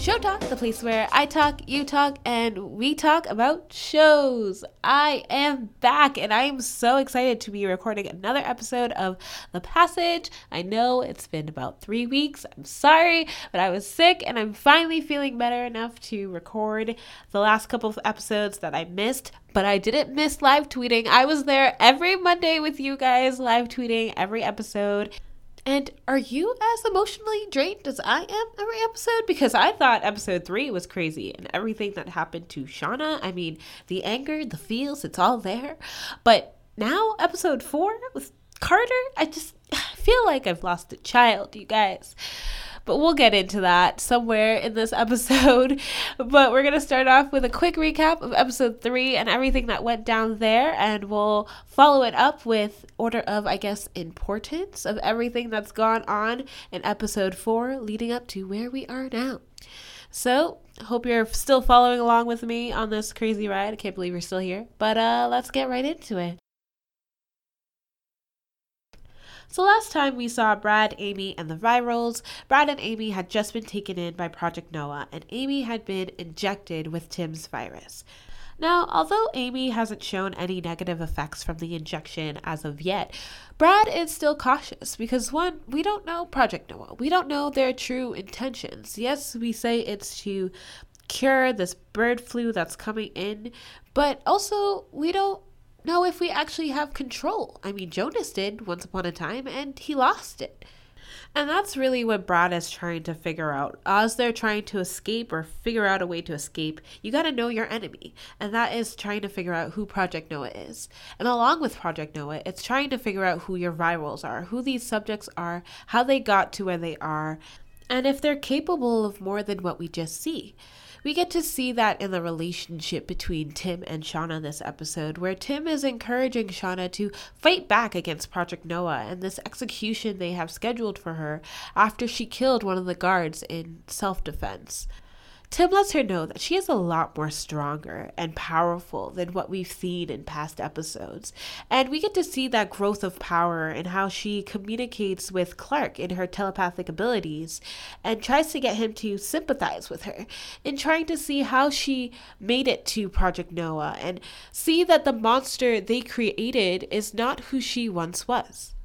Show Talk, the place where I talk, you talk, and we talk about shows. I am back and I am so excited to be recording another episode of The Passage. I know it's been about three weeks. I'm sorry, but I was sick and I'm finally feeling better enough to record the last couple of episodes that I missed. But I didn't miss live tweeting. I was there every Monday with you guys, live tweeting every episode. And are you as emotionally drained as I am every episode? Because I thought episode three was crazy and everything that happened to Shauna. I mean, the anger, the feels, it's all there. But now, episode four with Carter, I just feel like I've lost a child, you guys. But we'll get into that somewhere in this episode. But we're going to start off with a quick recap of episode three and everything that went down there. And we'll follow it up with order of, I guess, importance of everything that's gone on in episode four, leading up to where we are now. So, hope you're still following along with me on this crazy ride. I can't believe you're still here. But uh, let's get right into it. So last time we saw Brad, Amy, and the Virals, Brad and Amy had just been taken in by Project Noah, and Amy had been injected with Tim's virus. Now, although Amy hasn't shown any negative effects from the injection as of yet, Brad is still cautious because one, we don't know Project Noah. We don't know their true intentions. Yes, we say it's to cure this bird flu that's coming in, but also we don't know if we actually have control. I mean, Jonas did once upon a time and he lost it. And that's really what Brad is trying to figure out. As they're trying to escape or figure out a way to escape, you got to know your enemy. And that is trying to figure out who Project Noah is. And along with Project Noah, it's trying to figure out who your virals are, who these subjects are, how they got to where they are, and if they're capable of more than what we just see. We get to see that in the relationship between Tim and Shauna this episode, where Tim is encouraging Shauna to fight back against Project Noah and this execution they have scheduled for her after she killed one of the guards in self defense. Tim lets her know that she is a lot more stronger and powerful than what we've seen in past episodes. And we get to see that growth of power and how she communicates with Clark in her telepathic abilities and tries to get him to sympathize with her in trying to see how she made it to Project Noah and see that the monster they created is not who she once was.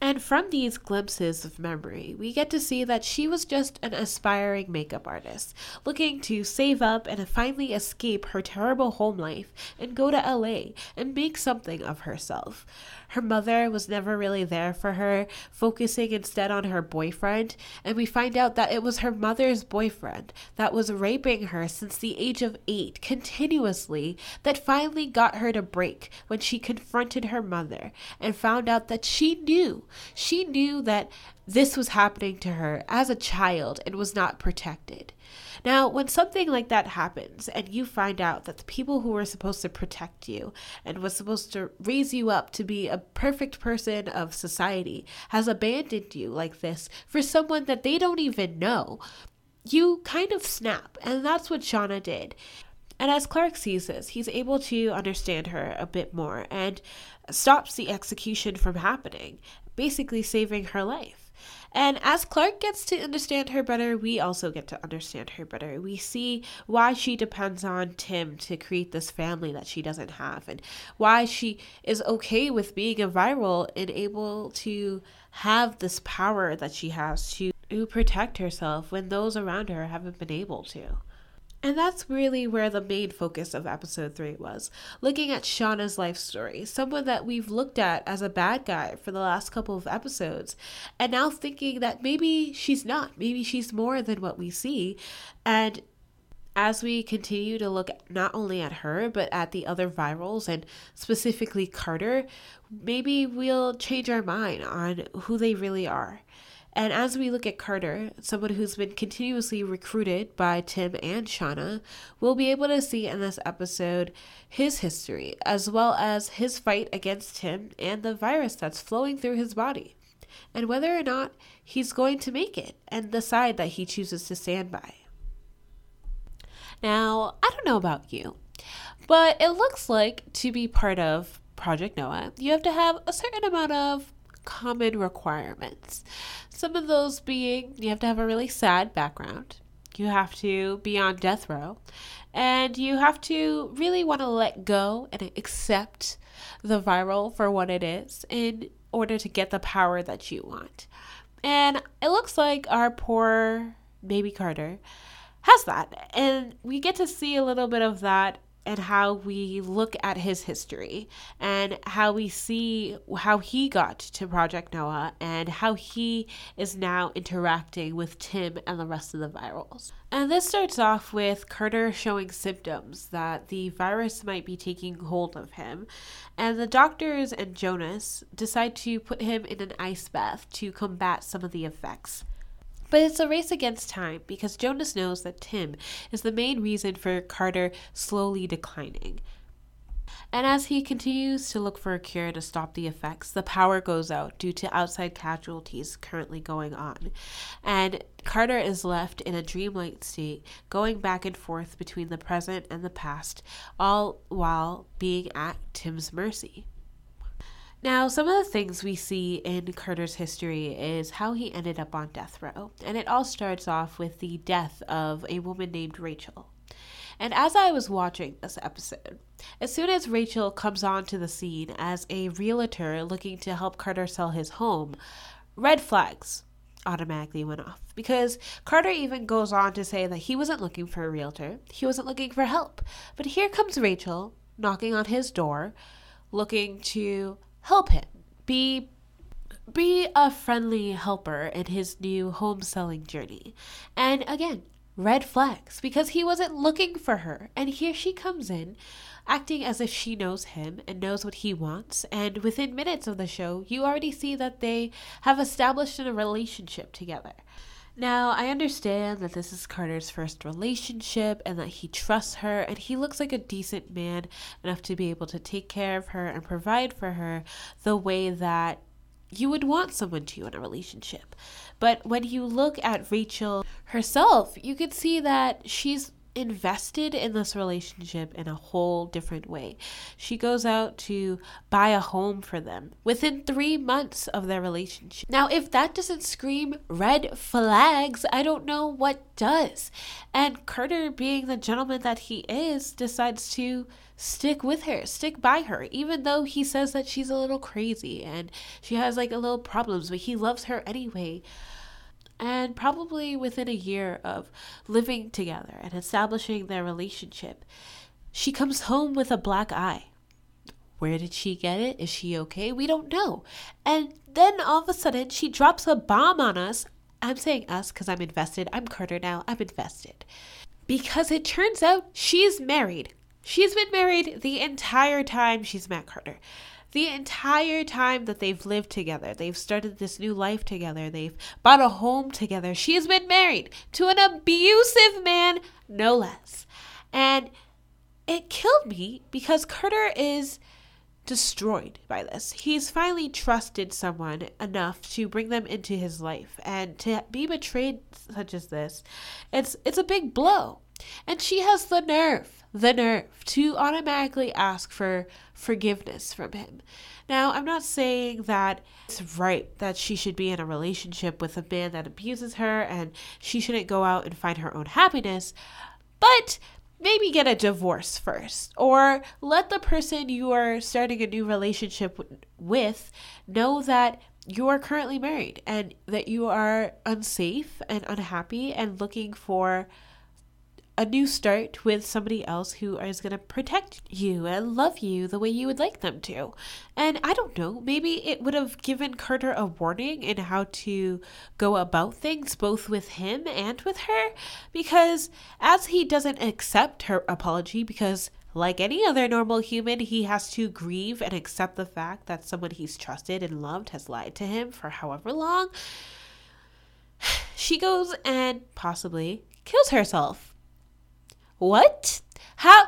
And from these glimpses of memory, we get to see that she was just an aspiring makeup artist, looking to save up and finally escape her terrible home life and go to LA and make something of herself. Her mother was never really there for her, focusing instead on her boyfriend, and we find out that it was her mother's boyfriend that was raping her since the age of eight continuously that finally got her to break when she confronted her mother and found out that she knew. She knew that this was happening to her as a child and was not protected. Now, when something like that happens and you find out that the people who were supposed to protect you and was supposed to raise you up to be a perfect person of society has abandoned you like this for someone that they don't even know, you kind of snap. And that's what Shauna did. And as Clark sees this, he's able to understand her a bit more and stops the execution from happening, basically saving her life. And as Clark gets to understand her better, we also get to understand her better. We see why she depends on Tim to create this family that she doesn't have, and why she is okay with being a viral and able to have this power that she has to, protect herself when those around her haven't been able to. And that's really where the main focus of episode 3 was looking at Shauna's life story, someone that we've looked at as a bad guy for the last couple of episodes, and now thinking that maybe she's not, maybe she's more than what we see. And as we continue to look not only at her, but at the other virals and specifically Carter, maybe we'll change our mind on who they really are. And as we look at Carter, someone who's been continuously recruited by Tim and Shauna, we'll be able to see in this episode his history, as well as his fight against Tim and the virus that's flowing through his body, and whether or not he's going to make it and the side that he chooses to stand by. Now, I don't know about you, but it looks like to be part of Project Noah, you have to have a certain amount of common requirements. Some of those being you have to have a really sad background, you have to be on death row, and you have to really want to let go and accept the viral for what it is in order to get the power that you want. And it looks like our poor baby Carter has that. And we get to see a little bit of that and how we look at his history and how we see how he got to Project Noah and how he is now interacting with Tim and the rest of the virals. And this starts off with Carter showing symptoms that the virus might be taking hold of him, and the doctors and Jonas decide to put him in an ice bath to combat some of the effects. But it's a race against time because Jonas knows that Tim is the main reason for Carter slowly declining. And as he continues to look for a cure to stop the effects, the power goes out due to outside casualties currently going on. And Carter is left in a dreamlike state, going back and forth between the present and the past, all while being at Tim's mercy. Now, some of the things we see in Carter's history is how he ended up on death row. And it all starts off with the death of a woman named Rachel. And as I was watching this episode, as soon as Rachel comes onto the scene as a realtor looking to help Carter sell his home, red flags automatically went off because Carter even goes on to say that he wasn't looking for a realtor, he wasn't looking for help. But here comes Rachel knocking on his door, looking to help him. Be be a friendly helper in his new home selling journey. And again, red flags because he wasn't looking for her. And here she comes in, acting as if she knows him and knows what he wants. And within minutes of the show, you already see that they have established a relationship together. Now, I understand that this is Carter's first relationship and that he trusts her, and he looks like a decent man enough to be able to take care of her and provide for her the way that you would want someone to you in a relationship. But when you look at Rachel herself, you can see that she's invested in this relationship in a whole different way. She goes out to buy a home for them within three months of their relationship. Now, if that doesn't scream red flags, I don't know what does. And Carter, being the gentleman that he is, decides to stick with her, stick by her, even though he says that she's a little crazy and she has like a little problems, but he loves her anyway. And probably within a year of living together and establishing their relationship, she comes home with a black eye. Where did she get it? Is she okay? We don't know. And then all of a sudden, she drops a bomb on us. I'm saying us because I'm invested. I'm Carter now. I'm invested. Because it turns out she's married. She's been married the entire time she's Matt Carter the entire time that they've lived together. They've started this new life together. They've bought a home together. She's been married to an abusive man, no less. And it killed me because Carter is destroyed by this. He's finally trusted someone enough to bring them into his life and to be betrayed such as this. It's it's a big blow. And she has the nerve the nerve to automatically ask for forgiveness from him. Now, I'm not saying that it's right that she should be in a relationship with a man that abuses her and she shouldn't go out and find her own happiness, but maybe get a divorce first or let the person you are starting a new relationship with know that you are currently married and that you are unsafe and unhappy and looking for a new start with somebody else who is going to protect you and love you the way you would like them to. And I don't know, maybe it would have given Carter a warning in how to go about things, both with him and with her, because as he doesn't accept her apology, because like any other normal human, he has to grieve and accept the fact that someone he's trusted and loved has lied to him for however long. She goes and possibly kills herself what? How?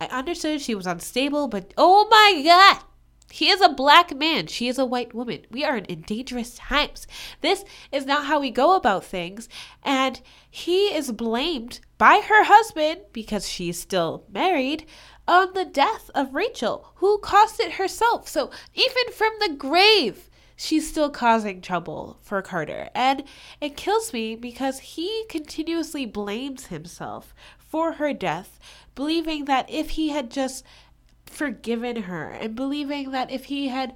I understood she was unstable, but oh my god! He is a black man. She is a white woman. We are in dangerous times. This is not how we go about things. And he is blamed by her husband, because she's still married, on the death of Rachel, who caused it herself. So even from the grave, she's still causing trouble for Carter. And it kills me because he continuously blames himself for her death, believing that if he had just forgiven her and believing that if he had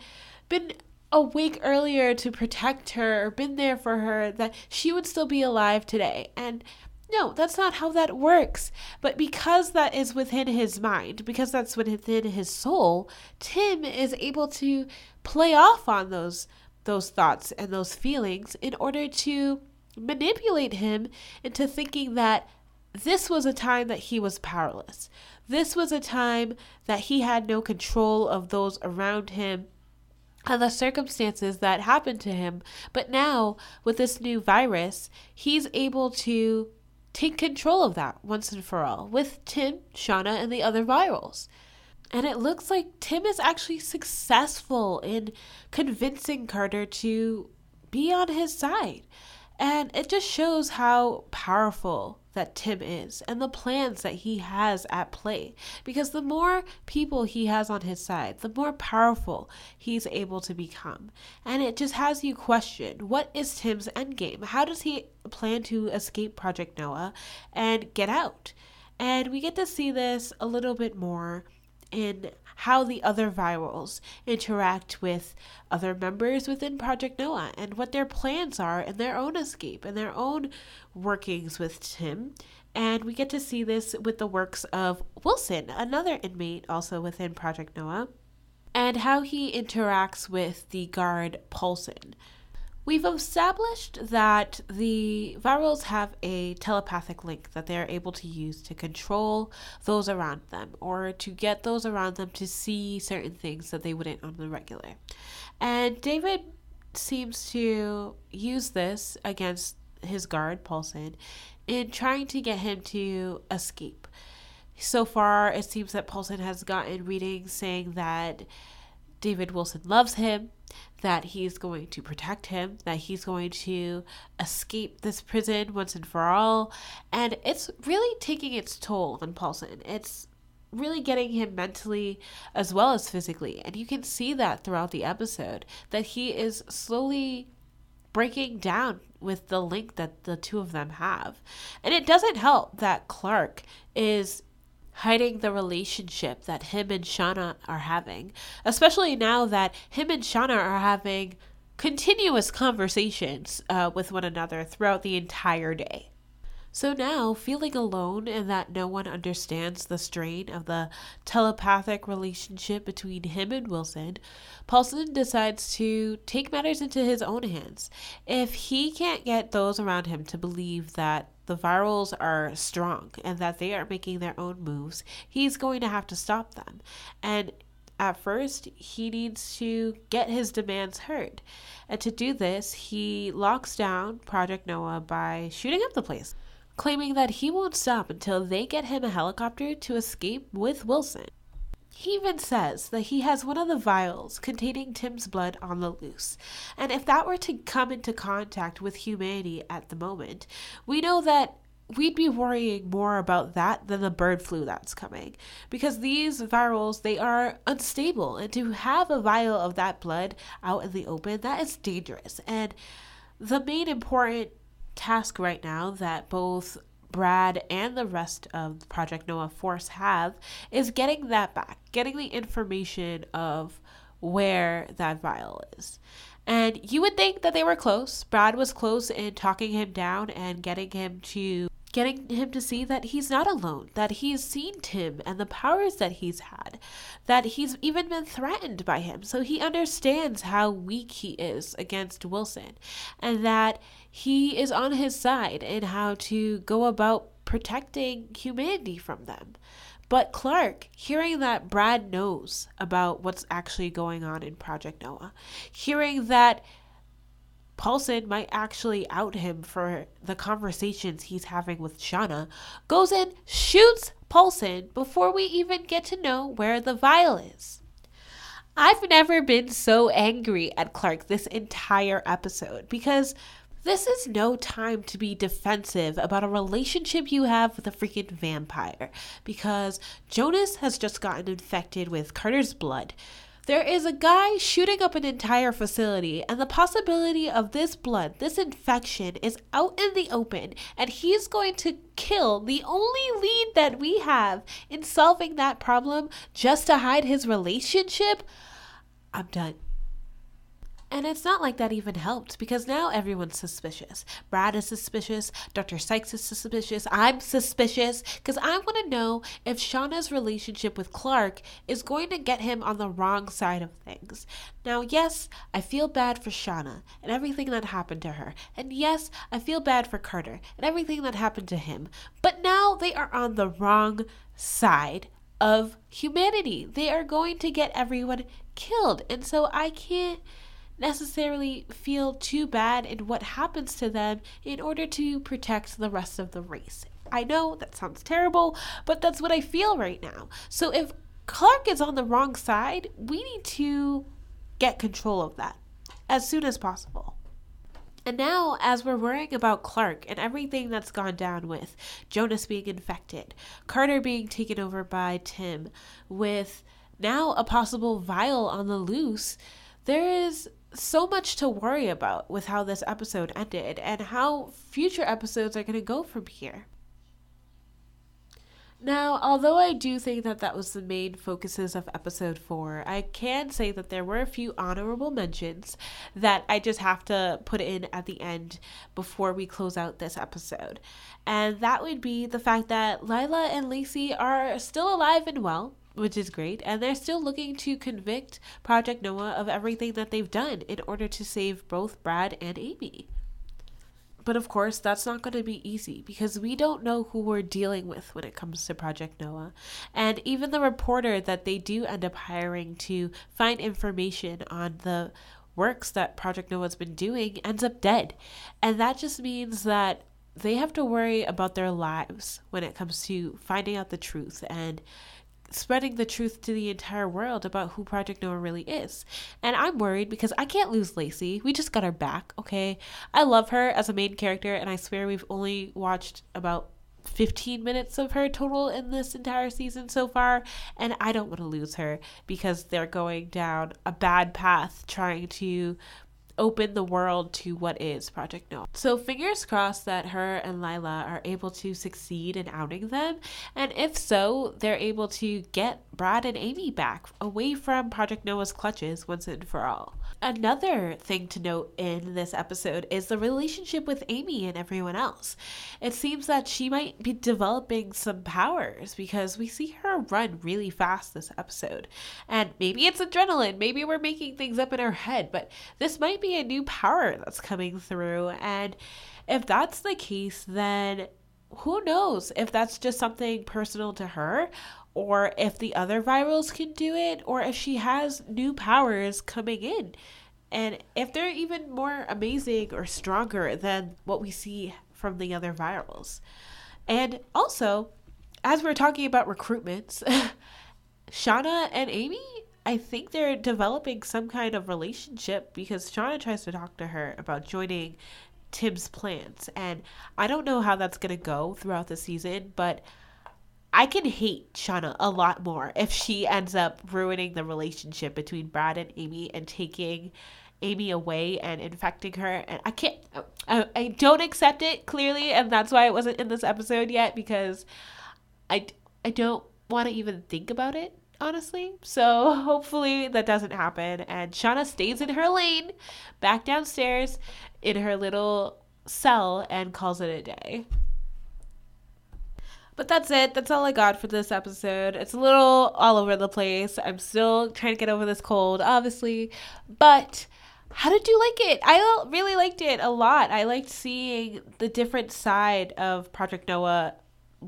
been awake earlier to protect her or been there for her, that she would still be alive today. And no, that's not how that works. But because that is within his mind, because that's within his soul, Tim is able to play off on those those thoughts and those feelings in order to manipulate him into thinking that this was a time that he was powerless. This was a time that he had no control of those around him and the circumstances that happened to him. But now, with this new virus, he's able to take control of that once and for all with Tim, Shauna, and the other virals. And it looks like Tim is actually successful in convincing Carter to be on his side. And it just shows how powerful that Tim is and the plans that he has at play. Because the more people he has on his side, the more powerful he's able to become. And it just has you question what is Tim's endgame? How does he plan to escape Project Noah and get out? And we get to see this a little bit more in how the other virals interact with other members within Project Noah and what their plans are and their own escape and their own workings with Tim. And we get to see this with the works of Wilson, another inmate also within Project Noah, and how he interacts with the guard Paulson. We've established that the virals have a telepathic link that they're able to use to control those around them or to get those around them to see certain things that they wouldn't on the regular. And David seems to use this against his guard, Paulson, in trying to get him to escape. So far, it seems that Paulson has gotten readings saying that David Wilson loves him, that he's going to protect him, that he's going to escape this prison once and for all. And it's really taking its toll on Paulson. It's really getting him mentally as well as physically. And you can see that throughout the episode that he is slowly breaking down with the link that the two of them have. And it doesn't help that Clark is hiding the relationship that him and Shauna are having, especially now that him and Shauna are having continuous conversations uh, with one another throughout the entire day. So now, feeling alone and that no one understands the strain of the telepathic relationship between him and Wilson, Paulson decides to take matters into his own hands. If he can't get those around him to believe that the virals are strong and that they are making their own moves, he's going to have to stop them. And at first, he needs to get his demands heard. And to do this, he locks down Project Noah by shooting up the place claiming that he won't stop until they get him a helicopter to escape with Wilson. He even says that he has one of the vials containing Tim's blood on the loose, and if that were to come into contact with humanity at the moment, we know that we'd be worrying more about that than the bird flu that's coming. Because these virals they are unstable. And to have a vial of that blood out in the open that is dangerous. And the main important task right now that both Brad and the rest of Project Noah Force have is getting that back, getting the information of where that vial is. And you would think that they were close. Brad was close in talking him down and getting him to getting him to see that he's not alone, that he's seen Tim and the powers that he's had, that he's even been threatened by him. So he understands how weak he is against Wilson and that he is on his side in how to go about protecting humanity from them. But Clark, hearing that Brad knows about what's actually going on in Project Noah, hearing that Paulson might actually out him for the conversations he's having with Shauna, goes in, shoots Paulson before we even get to know where the vial is. I've never been so angry at Clark this entire episode because this is no time to be defensive about a relationship you have with a freaking vampire because Jonas has just gotten infected with Carter's blood. There is a guy shooting up an entire facility, and the possibility of this blood, this infection, is out in the open, and he's going to kill the only lead that we have in solving that problem just to hide his relationship. I'm done. And it's not like that even helped because now everyone's suspicious. Brad is suspicious. Dr. Sykes is suspicious. I'm suspicious because I want to know if Shauna's relationship with Clark is going to get him on the wrong side of things. Now, yes, I feel bad for Shauna and everything that happened to her. And yes, I feel bad for Carter and everything that happened to him. But now they are on the wrong side of humanity. They are going to get everyone killed. And so I can't necessarily feel too bad in what happens to them in order to protect the rest of the race. I know that sounds terrible, but that's what I feel right now. So if Clark is on the wrong side, we need to get control of that as soon as possible. And now, as we're worrying about Clark and everything that's gone down with Jonas being infected, Carter being taken over by Tim, with now a possible vial on the loose, there is so much to worry about with how this episode ended and how future episodes are going to go from here. Now, although I do think that that was the main focuses of episode 4, I can say that there were a few honorable mentions that I just have to put in at the end before we close out this episode. And that would be the fact that Lila and Lacey are still alive and well which is great. And they're still looking to convict Project Noah of everything that they've done in order to save both Brad and Amy. But of course, that's not going to be easy because we don't know who we're dealing with when it comes to Project Noah. And even the reporter that they do end up hiring to find information on the works that Project Noah's been doing ends up dead. And that just means that they have to worry about their lives when it comes to finding out the truth and spreading the truth to the entire world about who Project Noah really is. And I'm worried because I can't lose Lacey. We just got her back, okay? I love her as a main character, and I swear we've only watched about 15 minutes of her total in this entire season so far, and I don't want to lose her because they're going down a bad path trying to open the world to what is Project Noah. So fingers crossed that her and Lila are able to succeed in outing them, and if so, they're able to get Brad and Amy back away from Project Noah's clutches once and for all. Another thing to note in this episode is the relationship with Amy and everyone else. It seems that she might be developing some powers because we see her run really fast this episode. And maybe it's adrenaline, maybe we're making things up in our head, but this might be a new power that's coming through. And if that's the case, then who knows if that's just something personal to her or if the other virals can do it, or if she has new powers coming in. And if they're even more amazing or stronger than what we see from the other virals. And also, as we're talking about recruitments, Shauna and Amy, I think they're developing some kind of relationship because Shauna tries to talk to her about joining Tim's plans. And I don't know how that's going to go throughout the season, but I can hate Shauna a lot more if she ends up ruining the relationship between Brad and Amy and taking Amy away and infecting her. And I can't, I, I don't accept it clearly. And that's why it wasn't in this episode yet because I, I don't want to even think about it honestly. So hopefully that doesn't happen. And Shauna stays in her lane back downstairs in her little cell and calls it a day. But that's it. That's all I got for this episode. It's a little all over the place. I'm still trying to get over this cold, obviously. But how did you like it? I really liked it a lot. I liked seeing the different side of Project Noah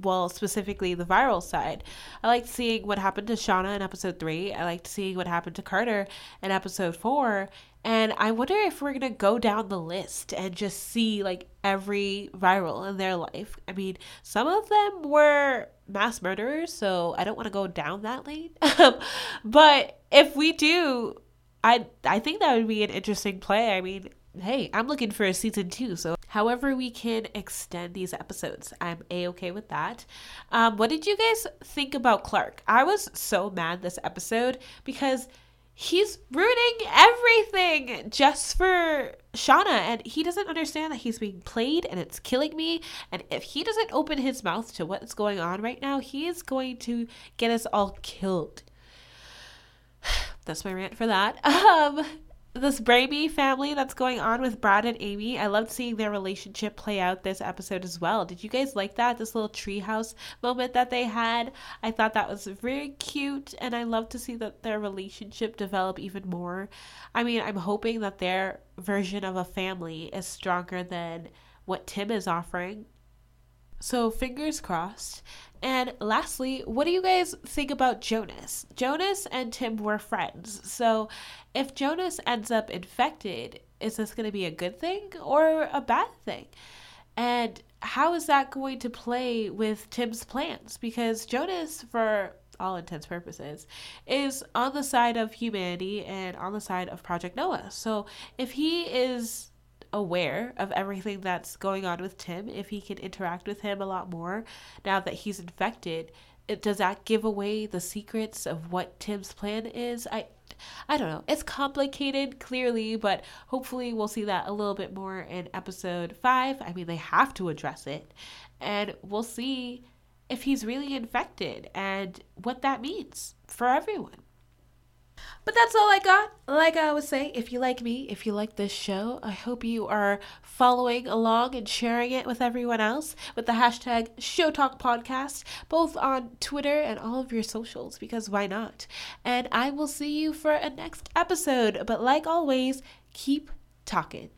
well, specifically the viral side. I liked seeing what happened to Shauna in episode three. I liked seeing what happened to Carter in episode four. And I wonder if we're gonna go down the list and just see like every viral in their life. I mean, some of them were mass murderers, so I don't want to go down that lane. but if we do, I I think that would be an interesting play. I mean, hey, I'm looking for a season two, so however we can extend these episodes, I'm a okay with that. Um, what did you guys think about Clark? I was so mad this episode because he's ruining everything just for Shauna. And he doesn't understand that he's being played and it's killing me. And if he doesn't open his mouth to what's going on right now, he is going to get us all killed. That's my rant for that. Um, this Brady family that's going on with Brad and Amy. I loved seeing their relationship play out this episode as well. Did you guys like that? This little treehouse moment that they had. I thought that was very cute, and I love to see that their relationship develop even more. I mean, I'm hoping that their version of a family is stronger than what Tim is offering. So, fingers crossed. And lastly, what do you guys think about Jonas? Jonas and Tim were friends. So, if Jonas ends up infected, is this going to be a good thing or a bad thing? And how is that going to play with Tim's plans? Because Jonas, for all intents purposes, is on the side of humanity and on the side of Project Noah. So, if he is aware of everything that's going on with Tim, if he can interact with him a lot more now that he's infected, it, does that give away the secrets of what Tim's plan is? I I don't know. It's complicated clearly, but hopefully we'll see that a little bit more in episode 5. I mean, they have to address it. And we'll see if he's really infected and what that means for everyone. But that's all I got. Like I always say, if you like me, if you like this show, I hope you are following along and sharing it with everyone else with the hashtag Show Talk Podcast, both on Twitter and all of your socials, because why not? And I will see you for a next episode. But like always, keep talking.